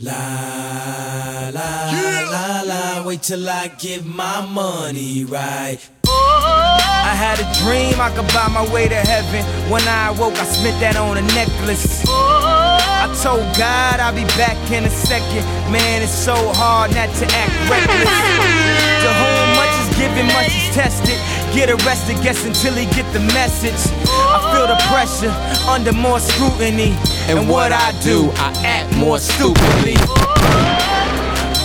La la la la, wait till I get my money right. I had a dream I could buy my way to heaven. When I awoke, I spent that on a necklace. I told God I'll be back in a second. Man, it's so hard not to act reckless. To whom much is given, much is tested. Get arrested, guess until he get the message. I feel the pressure under more scrutiny. And, what I do, I act more stupidly.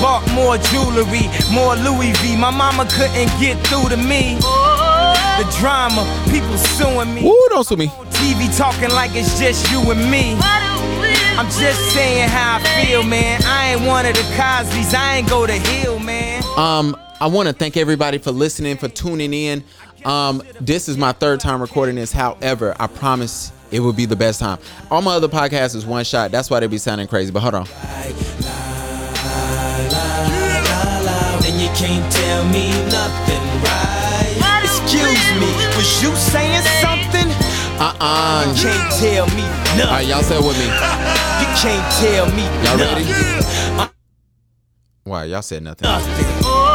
Bought more jewelry, more Louis V. My mama couldn't get through to me. The drama, people suing me. Woo, don't sue me. TV talking like it's just you and me. I'm just saying how I feel, man. I ain't one of the Cosby's. I ain't go to Hill, man. Um, I want to thank everybody for listening, for tuning in. Um, this is my third time recording this. However, I promise it will be the best time. All my other podcasts is one shot. That's why they be sounding crazy. But hold on. And you can't tell me nothing right. Excuse me, was you saying something? Uh-uh. You can't tell me nothing. right, y'all say it with me. You can't tell me Y'all ready? y'all said nothing? Nothing.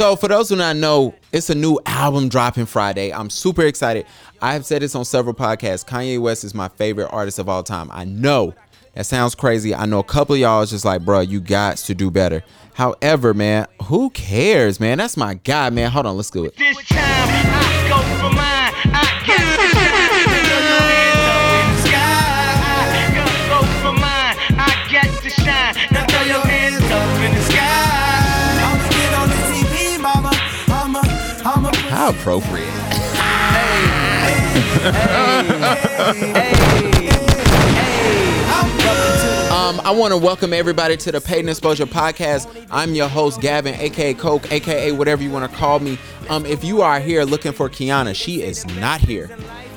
So for those who not know, it's a new album dropping Friday. I'm super excited. I have said this on several podcasts. Kanye West is my favorite artist of all time. I know that sounds crazy. I know a couple of y'all is just like, bro, you got to do better. However, man, who cares, man? That's my guy, man. Hold on, let's do it. Appropriate. Um, I want to welcome everybody to the Paid in Exposure Podcast. I'm your host, Gavin, aka Coke, aka whatever you want to call me. Um, if you are here looking for Kiana, she is not here.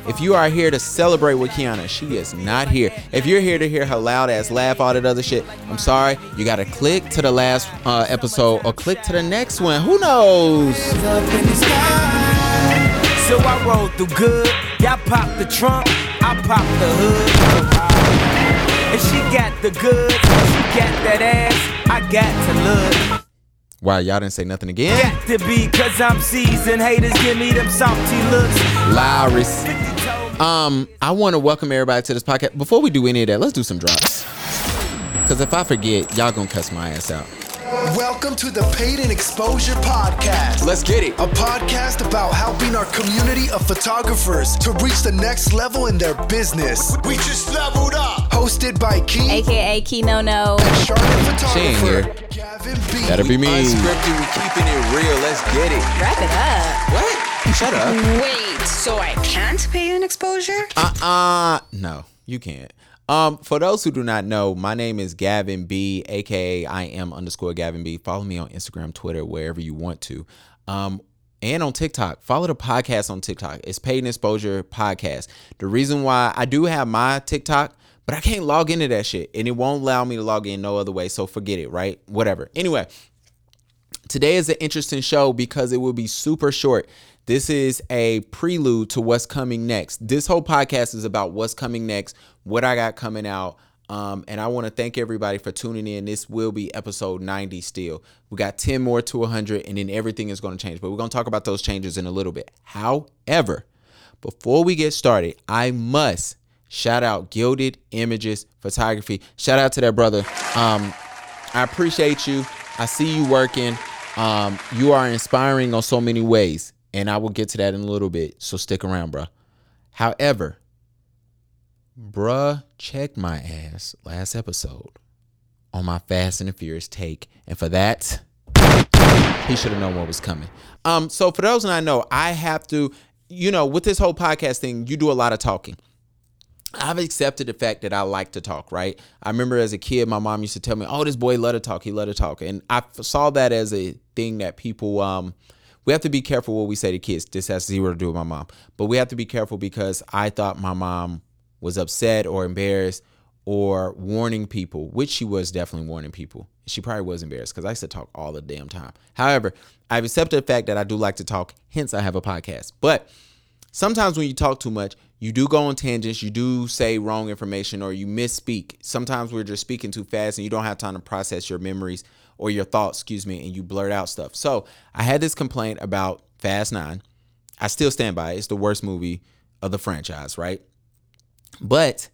If you are here to celebrate with Kiana, she is not here. If you're here to hear her loud ass laugh, all that other shit, I'm sorry. You gotta click to the last uh, episode or click to the next one. Who knows? So I rolled through good. Y'all pop the trunk. I pop the hood. And she got the goods. She got that ass. I got to look. Why y'all didn't say nothing again? Got to be cause I'm seasoned. Haters give me them salty looks. Lawry's. 50 told me Um, I want to welcome everybody to this podcast. Before we do any of that, let's do some drops. Cause if I forget, y'all gonna cuss my ass out. Welcome to the Paid in Exposure Podcast. Let's get it. A podcast about helping our community of photographers to reach the next level in their business. We just leveled up. Hosted by Key aka Kino No. and Charlotte She photographer Gavin B. That'll be me. Unscripted, we keeping it real. Let's get it. Wrap it up. What? Shut up. Wait, so I can't pay an exposure? Uh-uh. No, you can't. Um, for those who do not know, my name is Gavin B, aka I am underscore Gavin B. Follow me on Instagram, Twitter, wherever you want to. Um, and on TikTok. Follow the podcast on TikTok. It's Paid in Exposure Podcast. The reason why I do have my TikTok, but I can't log into that shit. And it won't allow me to log in no other way. So forget it, right? Whatever. Anyway, today is an interesting show because it will be super short. This is a prelude to what's coming next. This whole podcast is about what's coming next, what I got coming out. Um, and I want to thank everybody for tuning in. This will be episode 90 still. We got 10 more to 100, and then everything is going to change. But we're going to talk about those changes in a little bit. However, before we get started, I must shout out Gilded Images Photography. Shout out to that brother. Um, I appreciate you. I see you working. Um, you are inspiring on so many ways, and I will get to that in a little bit. So stick around, bruh. However, bruh, check my ass last episode on my Fast and the Furious take, and for that, he should have known what was coming. Um, so for those who I know, I have to, you know, with this whole podcast thing, you do a lot of talking. I've accepted the fact that I like to talk, right? I remember as a kid, my mom used to tell me, "Oh, this boy love to talk. He love to talk," and I saw that as a thing that people. Um, we have to be careful what we say to kids. This has zero to do with my mom, but we have to be careful because I thought my mom was upset or embarrassed or warning people, which she was definitely warning people. She probably was embarrassed because I used to talk all the damn time. However, I've accepted the fact that I do like to talk. Hence, I have a podcast, but. sometimes when you talk too much, you do go on tangents, you do say wrong information, or you misspeak. Sometimes we're just speaking too fast and you don't have time to process your memories or your thoughts, excuse me, and you blurt out stuff. So I had this complaint about Fast Nine. I still stand by it. It's the worst movie of the franchise, right? But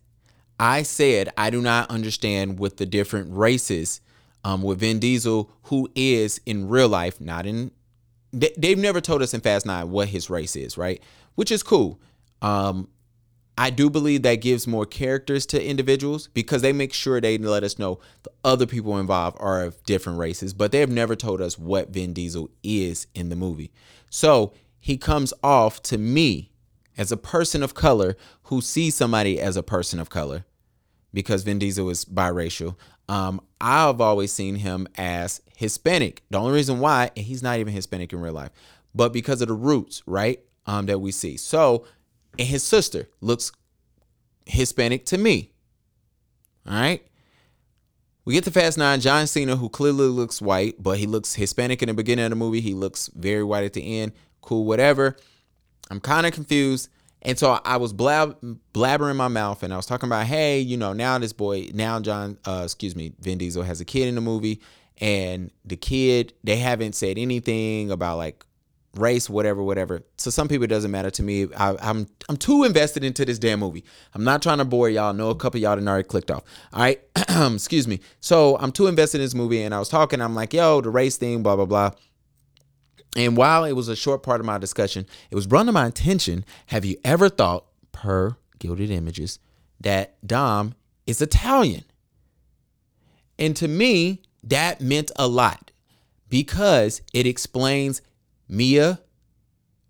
I said I do not understand with the different races um, with Vin Diesel, who is in real life, not in. They, they've never told us in Fast Nine what his race is, right? Which is cool. Um, I do believe that gives more characters to individuals because they make sure they let us know the other people involved are of different races, but they have never told us what Vin Diesel is in the movie. So he comes off to me as a person of color who sees somebody as a person of color because Vin Diesel is biracial. Um, I've always seen him as Hispanic. The only reason why, and he's not even Hispanic in real life, but because of the roots, right? Um, that we see. So and his sister looks Hispanic to me. All right. We get to Fast Nine, John Cena, who clearly looks white, but he looks Hispanic in the beginning of the movie. He looks very white at the end. Cool, whatever. I'm kind of confused. And so I was blab blabbering my mouth and I was talking about, hey, you know, now this boy, now John, uh, excuse me, Vin Diesel has a kid in the movie. And the kid, they haven't said anything about like race, whatever, whatever. So some people, it doesn't matter. To me, I, am I'm, I'm too invested into this damn movie. I'm not trying to bore y'all. Know a couple y'all done already clicked off. All right, excuse me. So I'm too invested in this movie, and I was talking. I'm like, yo, the race thing, blah blah blah. And while it was a short part of my discussion, it was brought to my attention. Have you ever thought, per Gilded Images, that Dom is Italian? And to me, that meant a lot because it explains Mia,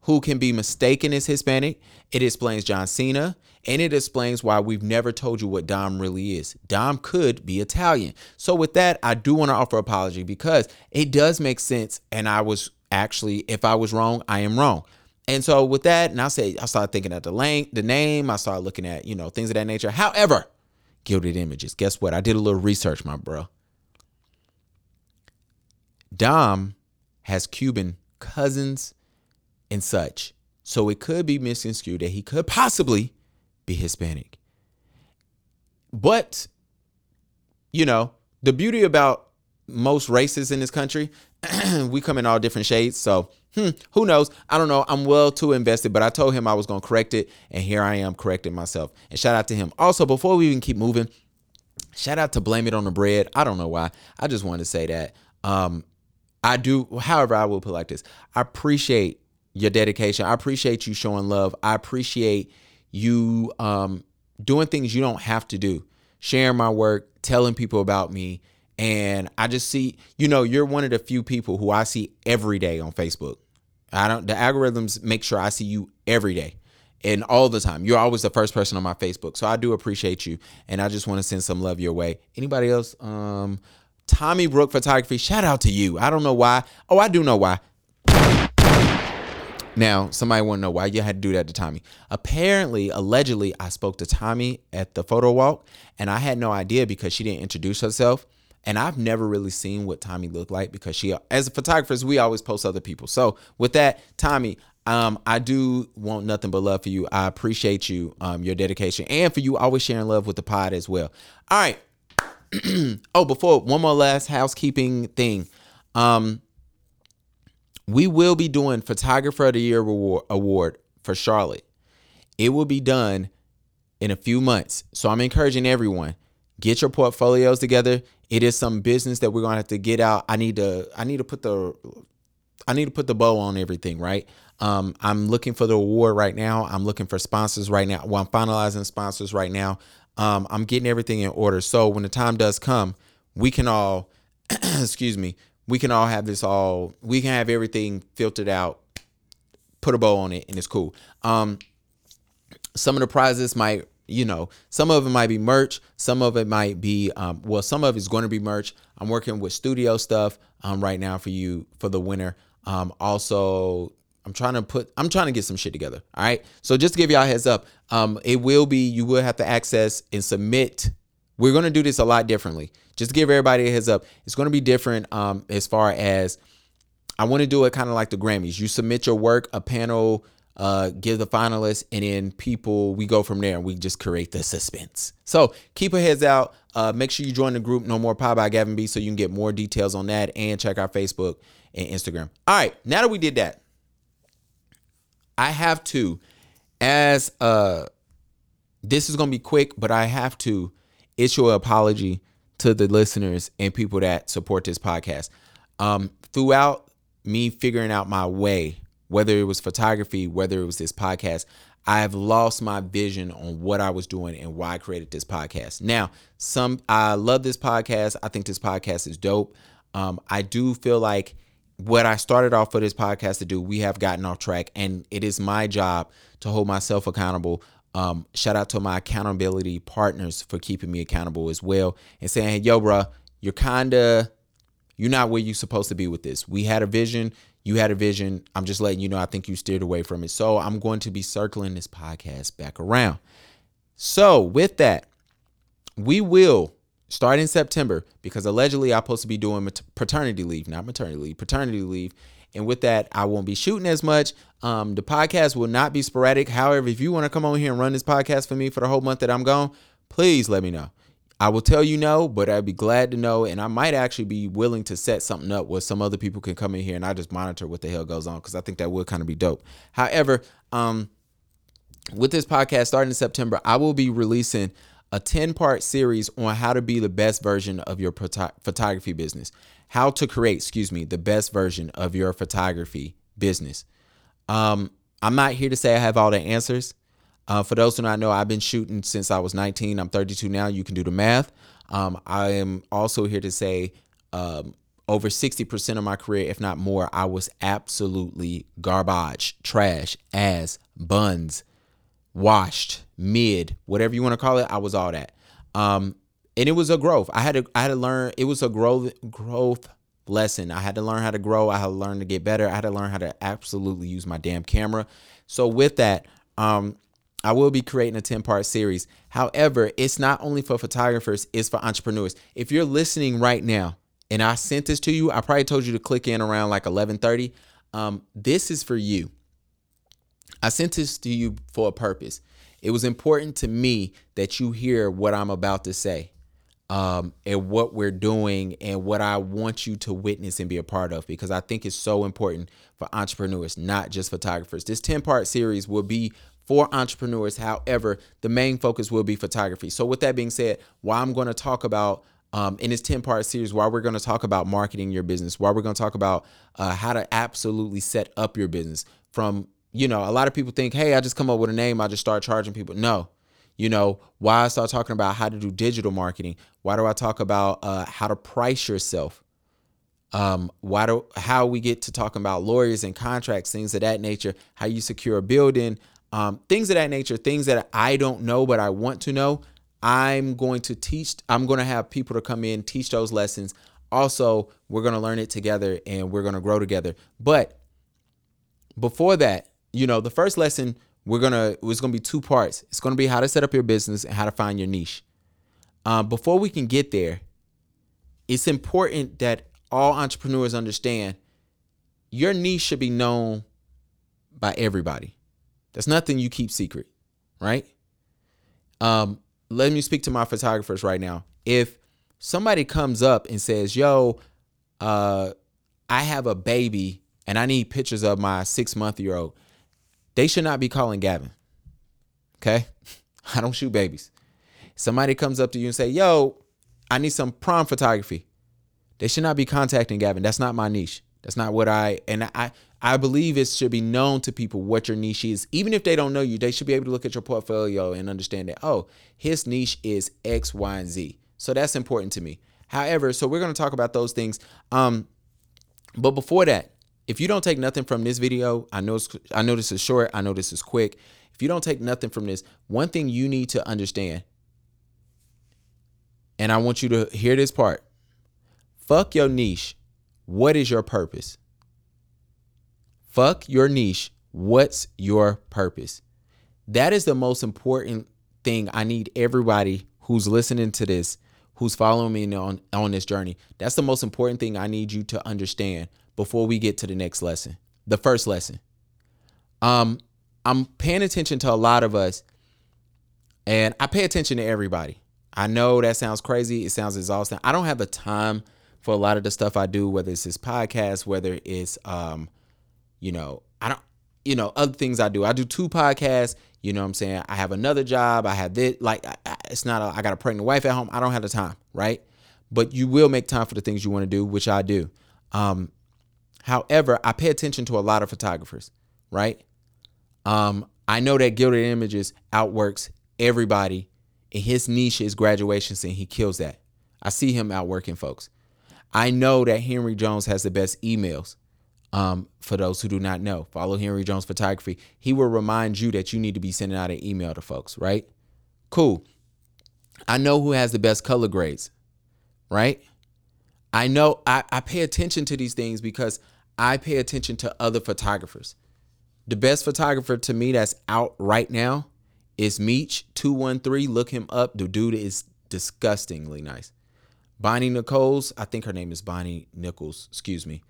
who can be mistaken as Hispanic. It explains John Cena, and it explains why we've never told you what Dom really is. Dom could be Italian. So with that, I do want to offer apology because it does make sense. And I was actually, if I was wrong, I am wrong. And so with that, and I say I started thinking at the length, the name, I started looking at, you know, things of that nature. However, gilded images. Guess what? I did a little research, my bro. Dom has Cuban cousins, and such. So it could be misconstrued that he could possibly be Hispanic. But, you know, the beauty about most races in this country, we come in all different shades. So, hmm, who knows? I don't know. I'm well too invested, but I told him I was going to correct it. And here I am correcting myself. And shout out to him. Also, before we even keep moving, shout out to Blame It on the Bread. I don't know why. I just wanted to say that. Um, I do, however, I will put like this. I appreciate your dedication. I appreciate you showing love. I appreciate you um, doing things you don't have to do, sharing my work, telling people about me. And I just see, you know, you're one of the few people who I see every day on Facebook. I don't, the algorithms make sure I see you every day and all the time. You're always the first person on my Facebook. So I do appreciate you. And I just want to send some love your way. Anybody else? Um, Tommy Brook Photography. Shout out to you. I don't know why. Oh, I do know why. Now, somebody want to know why you had to do that to Tommy. Apparently, allegedly, I spoke to Tommy at the photo walk, and I had no idea because she didn't introduce herself. And I've never really seen what Tommy looked like because she, as photographers, we always post other people. So with that, Tommy, um, I do want nothing but love for you. I appreciate you, um, your dedication, and for you always sharing love with the pod as well. All right, oh, before one more last housekeeping thing. Um, we will be doing Photographer of the Year award, award for Charlotte. It will be done in a few months. So I'm encouraging everyone, get your portfolios together. It is some business that we're gonna have to get out. I need to I need to put the I need to put the bow on everything, right? Um, I'm looking for the award right now. I'm looking for sponsors right now. Well, I'm finalizing sponsors right now. Um, I'm getting everything in order. So when the time does come, we can all, excuse me, we can all have this all, we can have everything filtered out, put a bow on it, and it's cool. Um, some of the prizes might, you know, some of it might be merch, some of it might be, um, well, some of it's going to be merch. I'm working with studio stuff um, right now for you for the winter. Um, also, I'm trying to put I'm trying to get some shit together. All right. So just to give y'all heads up, um, it will be you will have to access and submit. We're gonna do this a lot differently. Just to give everybody a heads up, it's gonna be different um as far as I want to do it kind of like the Grammys. You submit your work, a panel uh, give the finalists, and then people we go from there and we just create the suspense. So keep your heads out. Uh, make sure you join the group No More Pie by Gavin B so you can get more details on that and check our Facebook and Instagram. All right, now that we did that, I have to, as uh this is gonna be quick, but I have to issue an apology to the listeners and people that support this podcast. Um, throughout me figuring out my way, whether it was photography, whether it was this podcast, I have lost my vision on what I was doing and why I created this podcast. Now, some I love this podcast. I think this podcast is dope. Um, I do feel like what I started off for this podcast to do, we have gotten off track, and it is my job to hold myself accountable. Um, shout out to my accountability partners for keeping me accountable as well and saying, hey, yo, bro, you're kind of, you're not where you're supposed to be with this. We had a vision. You had a vision. I'm just letting you know, I think you steered away from it. So I'm going to be circling this podcast back around. So with that, we will start in September because allegedly I'm supposed to be doing paternity leave, not maternity leave, paternity leave. And with that, I won't be shooting as much. Um, the podcast will not be sporadic. However, if you want to come on here and run this podcast for me for the whole month that I'm gone, please let me know. I will tell you no, but I'd be glad to know. And I might actually be willing to set something up where some other people can come in here and I just monitor what the hell goes on because I think that would kind of be dope. However, um, with this podcast starting in September, I will be releasing a 10 part series on how to be the best version of your photography business. How to create, excuse me, the best version of your photography business. Um, I'm not here to say I have all the answers. Uh, for those who don't know, I've been shooting since I was 19. I'm 32 now. You can do the math. Um, I am also here to say um, over 60% of my career, if not more, I was absolutely garbage, trash, ass, buns, washed, mid, whatever you want to call it. I was all that. Um, and it was a growth. I had to I had to learn. It was a growth growth lesson. I had to learn how to grow. I had to learn to get better. I had to learn how to absolutely use my damn camera. So with that, um, I will be creating a 10 part series. However, it's not only for photographers, it's for entrepreneurs. If you're listening right now and I sent this to you, I probably told you to click in around like 11:30. Um, this is for you. I sent this to you for a purpose. It was important to me that you hear what I'm about to say um, and what we're doing and what I want you to witness and be a part of because I think it's so important for entrepreneurs, not just photographers. This 10 part series will be for entrepreneurs. However, the main focus will be photography. So, with that being said, why I'm going to talk about um, in this 10 part series, why we're going to talk about marketing your business, why we're going to talk about uh, how to absolutely set up your business from you know, a lot of people think, hey, I just come up with a name, I just start charging people. No. You know, why I start talking about how to do digital marketing? Why do I talk about uh, how to price yourself? Um, why do how we get to talking about lawyers and contracts, things of that nature, how you secure a building, um, things of that nature, things that I don't know but I want to know. I'm going to teach. I'm going to have people to come in teach those lessons. Also, we're going to learn it together and we're going to grow together. But before that, you know, the first lesson we're gonna it's gonna be two parts. It's gonna be how to set up your business and how to find your niche. Um, before we can get there, it's important that all entrepreneurs understand your niche should be known by everybody. That's nothing you keep secret, right? Um, let me speak to my photographers right now. If somebody comes up and says, "Yo, uh, I have a baby and I need pictures of my six month year old," They should not be calling Gavin. Okay? I don't shoot babies. Somebody comes up to you and say, "Yo, I need some prom photography." They should not be contacting Gavin. That's not my niche. That's not what I and I I believe it should be known to people what your niche is. Even if they don't know you, they should be able to look at your portfolio and understand that, oh, his niche is X, Y, and Z. So that's important to me. However, so we're going to talk about those things. Um, but before that, if you don't take nothing from this video, I know I know this is short, I know this is quick. If you don't take nothing from this, one thing you need to understand, and I want you to hear this part. Fuck your niche. What is your purpose? Fuck your niche. What's your purpose? That is the most important thing I need everybody who's listening to this, who's following me on, on this journey. That's the most important thing I need you to understand before we get to the next lesson. The first lesson. Um, I'm paying attention to a lot of us, and I pay attention to everybody. I know that sounds crazy. It sounds exhausting. I don't have the time for a lot of the stuff I do, whether it's this podcast, whether it's um, you know, I don't, you know, other things I do. I do two podcasts. You know what I'm saying? I have another job. I have this. Like, it's not. A, I got a pregnant wife at home. I don't have the time, right? But you will make time for the things you want to do, which I do. Um, however, I pay attention to a lot of photographers, right? Um, I know that Gilded Images outworks everybody, and his niche is graduations, and he kills that. I see him outworking folks. I know that Henry Jones has the best emails. Um, for those who do not know, follow Henry Jones Photography. He will remind you that you need to be sending out an email to folks, right? Cool. I know who has the best color grades, right? I know I, I pay attention to these things because I pay attention to other photographers. The best photographer to me that's out right now is Meech213. Look him up. The dude is disgustingly nice. Bonnie Nichols, I think her name is Bonnie Nichols, excuse me.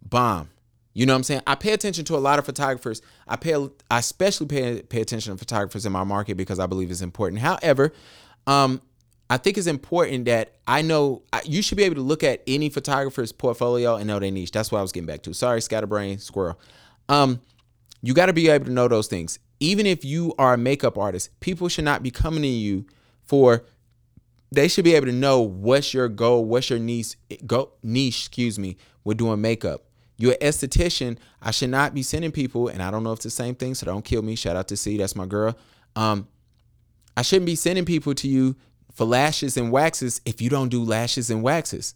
Bomb. You know what I'm saying? I pay attention to a lot of photographers. I pay I especially pay pay attention to photographers in my market because I believe it's important. However, um, I think it's important that I know you should be able to look at any photographer's portfolio and know their niche. That's what I was getting back to. Sorry, scatterbrain squirrel. Um, you got to be able to know those things. Even if you are a makeup artist, people should not be coming to you for. They should be able to know what's your goal, what's your niche, go niche. Excuse me, with doing makeup. You're an esthetician. I should not be sending people, and I don't know if it's the same thing, so don't kill me. Shout out to C, that's my girl. Um, I shouldn't be sending people to you for lashes and waxes if you don't do lashes and waxes.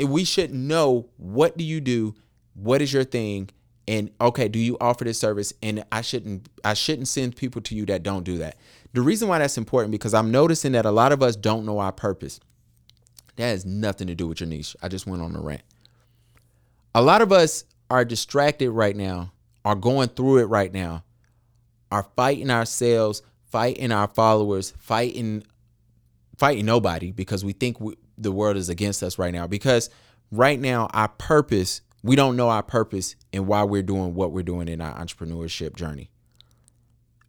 We should know what do you do, what is your thing, and okay, do you offer this service? And I shouldn't I shouldn't send people to you that don't do that. The reason why that's important because I'm noticing that a lot of us don't know our purpose. That has nothing to do with your niche. I just went on a rant a lot of us are distracted right now, are going through it right now, are fighting ourselves, fighting our followers, fighting fighting nobody because we think we, the world is against us right now because right now our purpose, we don't know our purpose and why we're doing what we're doing in our entrepreneurship journey.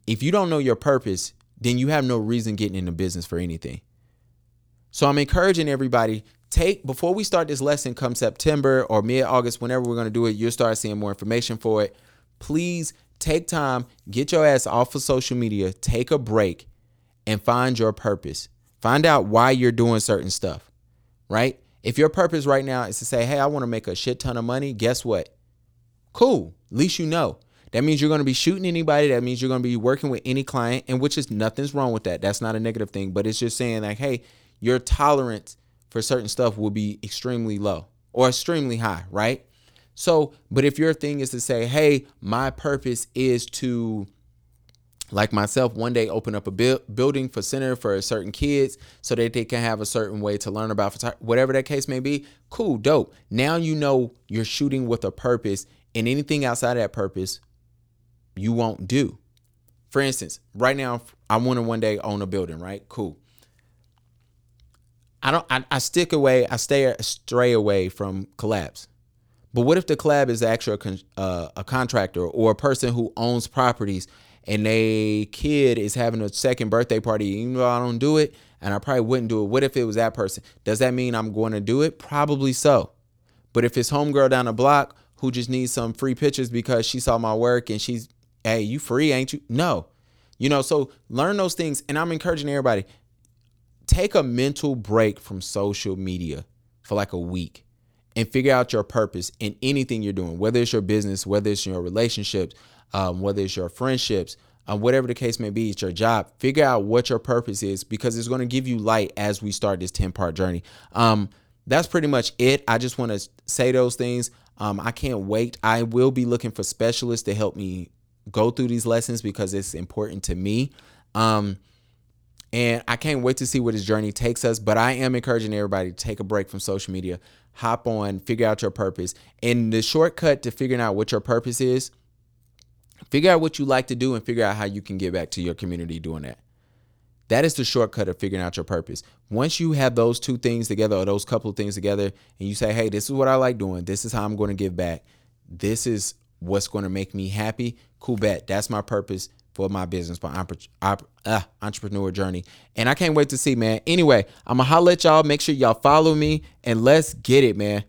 If you don't know your purpose, then you have no reason getting into business for anything. So I'm encouraging everybody take before we start this lesson come September or mid August, whenever we're going to do it, you'll start seeing more information for it. Please take time, get your ass off of social media, take a break, and find your purpose. Find out why you're doing certain stuff, right? If your purpose right now is to say, hey, I want to make a shit ton of money, guess what? Cool. At least you know. That means you're going to be shooting anybody. That means you're going to be working with any client, and which is nothing's wrong with that. That's not a negative thing, but it's just saying, like, hey, your tolerance for certain stuff will be extremely low or extremely high, right? So, but if your thing is to say, hey, my purpose is to, like myself, one day open up a bu- building for center for certain kids so that they can have a certain way to learn about photography, whatever that case may be, cool, dope. Now you know you're shooting with a purpose, and anything outside of that purpose, you won't do. For instance, right now, I want to one day own a building, right? Cool. I don't. I, I stick away. I stay stray away from collabs. But what if the collab is actually a, uh, a contractor or a person who owns properties and a kid is having a second birthday party? Even though I don't do it, and I probably wouldn't do it. What if it was that person? Does that mean I'm going to do it? Probably so. But if it's homegirl down the block who just needs some free pictures because she saw my work and she's, hey, you free, ain't you? No. You know, so learn those things. And I'm encouraging everybody take a mental break from social media for like a week and figure out your purpose in anything you're doing, whether it's your business, whether it's your relationships, um, whether it's your friendships, um, whatever the case may be, it's your job. Figure out what your purpose is because it's going to give you light as we start this 10 part journey. Um, that's pretty much it. I just want to say those things. Um, I can't wait. I will be looking for specialists to help me go through these lessons because it's important to me. Um, and I can't wait to see where this journey takes us. But I am encouraging everybody to take a break from social media, hop on, figure out your purpose. And the shortcut to figuring out what your purpose is, figure out what you like to do and figure out how you can get back to your community doing that. That is the shortcut of figuring out your purpose. Once you have those two things together or those couple of things together and you say, hey, this is what I like doing, this is how I'm going to give back, this is what's going to make me happy, cool bet. That's my purpose for my business, my uh, entrepreneur journey. And I can't wait to see, man. Anyway, I'm going to holler at y'all. Make sure y'all follow me and let's get it, man.